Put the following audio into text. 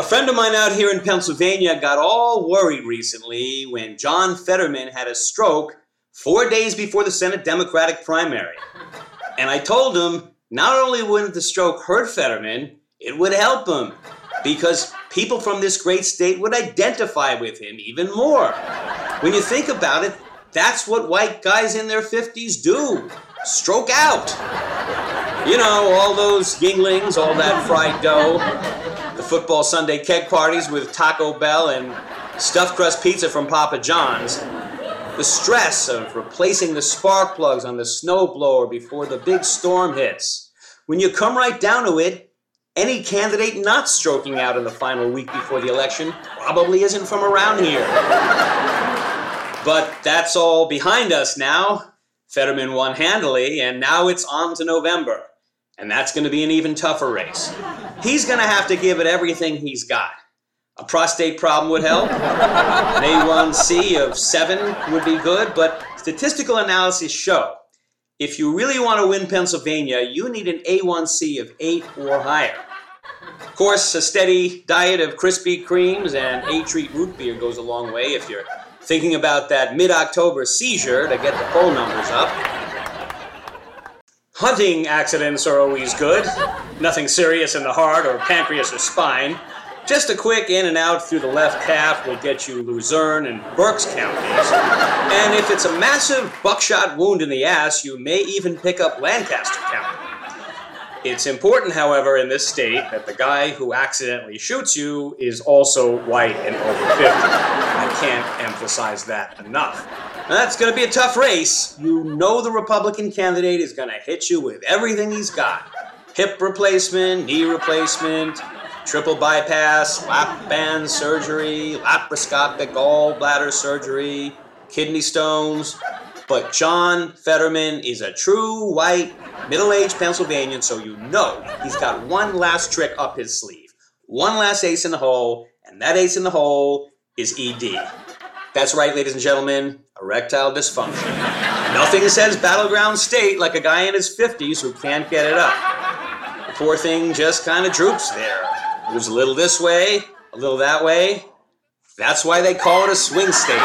A friend of mine out here in Pennsylvania got all worried recently when John Fetterman had a stroke four days before the Senate Democratic primary. And I told him not only wouldn't the stroke hurt Fetterman, it would help him because people from this great state would identify with him even more. When you think about it, that's what white guys in their 50s do stroke out. You know, all those Yuenglings, all that fried dough, the football Sunday keg parties with Taco Bell and stuffed crust pizza from Papa John's, the stress of replacing the spark plugs on the snowblower before the big storm hits. When you come right down to it, any candidate not stroking out in the final week before the election probably isn't from around here. But that's all behind us now. Fetterman won handily, and now it's on to November. And that's going to be an even tougher race. He's going to have to give it everything he's got. A prostate problem would help. An A1C of 7 would be good, but statistical analysis show if you really want to win Pennsylvania, you need an A1C of 8 or higher. Of course, a steady diet of Krispy Kremes and A Treat root beer goes a long way if you're thinking about that mid October seizure to get the poll numbers up. Hunting accidents are always good. Nothing serious in the heart or pancreas or spine. Just a quick in and out through the left calf will get you Luzerne and Berks counties. And if it's a massive buckshot wound in the ass, you may even pick up Lancaster County. It's important, however, in this state that the guy who accidentally shoots you is also white and over 50. Emphasize that enough. Now, that's going to be a tough race. You know the Republican candidate is going to hit you with everything he's got hip replacement, knee replacement, triple bypass, lap band surgery, laparoscopic gallbladder surgery, kidney stones. But John Fetterman is a true white, middle aged Pennsylvanian, so you know he's got one last trick up his sleeve. One last ace in the hole, and that ace in the hole is ED. That's right, ladies and gentlemen, erectile dysfunction. Nothing says battleground state like a guy in his 50s who can't get it up. The poor thing just kind of droops there. Moves a little this way, a little that way. That's why they call it a swing state.